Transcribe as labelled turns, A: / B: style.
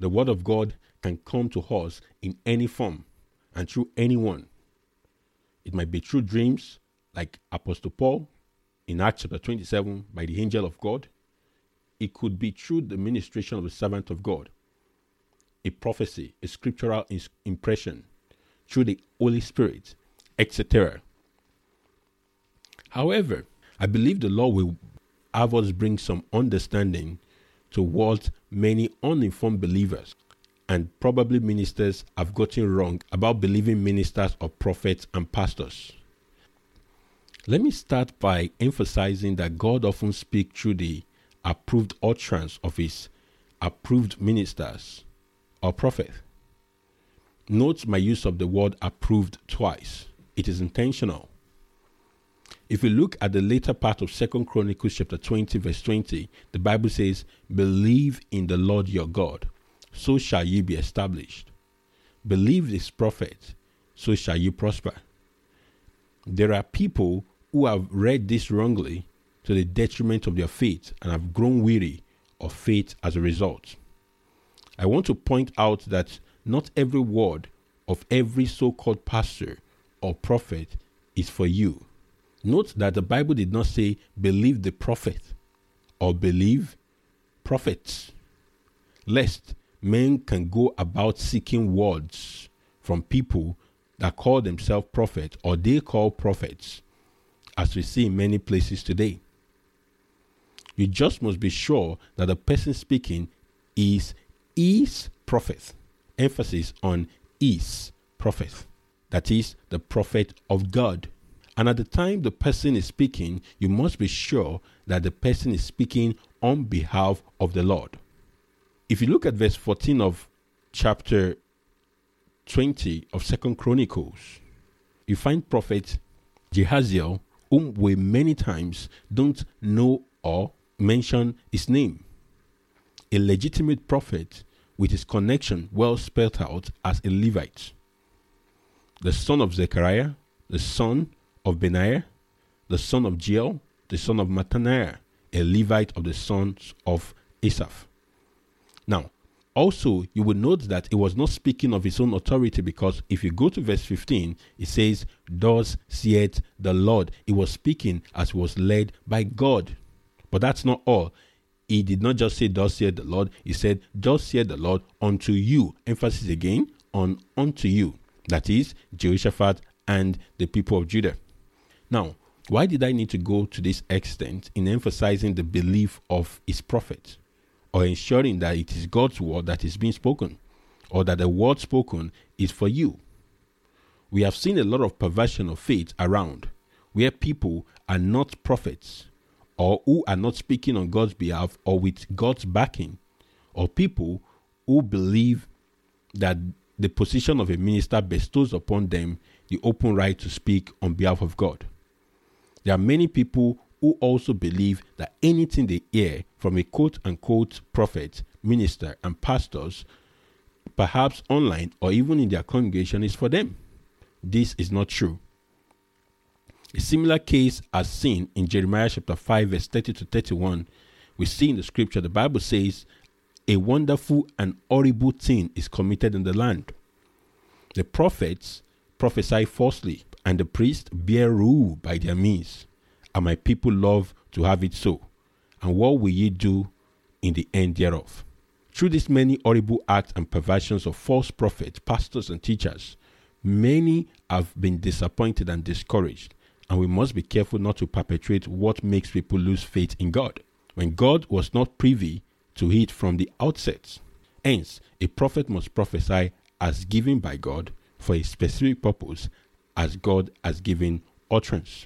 A: The word of God can come to us in any form and through anyone. It might be through dreams, like Apostle Paul in Acts chapter 27 by the angel of God. It could be through the ministration of the servant of God, a prophecy, a scriptural impression, through the Holy Spirit, etc. However, I believe the Lord will have us bring some understanding to what many uninformed believers and probably ministers have gotten wrong about believing ministers or prophets and pastors. Let me start by emphasizing that God often speaks through the approved utterance of his approved ministers or prophet. Note my use of the word approved twice. It is intentional. If we look at the later part of Second Chronicles chapter 20 verse 20, the Bible says, "Believe in the Lord your God, so shall ye be established. Believe this prophet, so shall you prosper." There are people who have read this wrongly to the detriment of their faith and have grown weary of faith as a result. I want to point out that not every word of every so called pastor or prophet is for you. Note that the Bible did not say believe the prophet or believe prophets, lest men can go about seeking words from people that call themselves prophets or they call prophets, as we see in many places today. You just must be sure that the person speaking is is prophet. Emphasis on is prophet. That is the prophet of God. And at the time the person is speaking, you must be sure that the person is speaking on behalf of the Lord. If you look at verse 14 of chapter 20 of Second Chronicles, you find prophet Jehaziel, whom we many times don't know or mention his name. A legitimate prophet with his connection well spelled out as a Levite. The son of Zechariah, the son of Benaiah, the son of Jeiel, the son of Mattaniah, a Levite of the sons of Asaph. Now, also, you will note that it was not speaking of his own authority because if you go to verse 15, it says, Thus saith the Lord. It was speaking as was led by God. But that's not all. He did not just say, Thus saith the Lord. He said, Thus saith the Lord unto you. Emphasis again on unto you. That is, Jehoshaphat and the people of Judah. Now, why did I need to go to this extent in emphasizing the belief of his prophet? or ensuring that it is God's word that is being spoken or that the word spoken is for you. We have seen a lot of perversion of faith around where people are not prophets or who are not speaking on God's behalf or with God's backing, or people who believe that the position of a minister bestows upon them the open right to speak on behalf of God. There are many people who also believe that anything they hear from a quote unquote prophet, minister, and pastors, perhaps online or even in their congregation, is for them. This is not true. A similar case as seen in Jeremiah chapter 5, verse 30 to 31. We see in the scripture, the Bible says, A wonderful and horrible thing is committed in the land. The prophets prophesy falsely, and the priests bear rule by their means and my people love to have it so. And what will ye do in the end thereof? Through these many horrible acts and perversions of false prophets, pastors, and teachers, many have been disappointed and discouraged, and we must be careful not to perpetrate what makes people lose faith in God, when God was not privy to it from the outset. Hence, a prophet must prophesy as given by God for a specific purpose, as God has given utterance.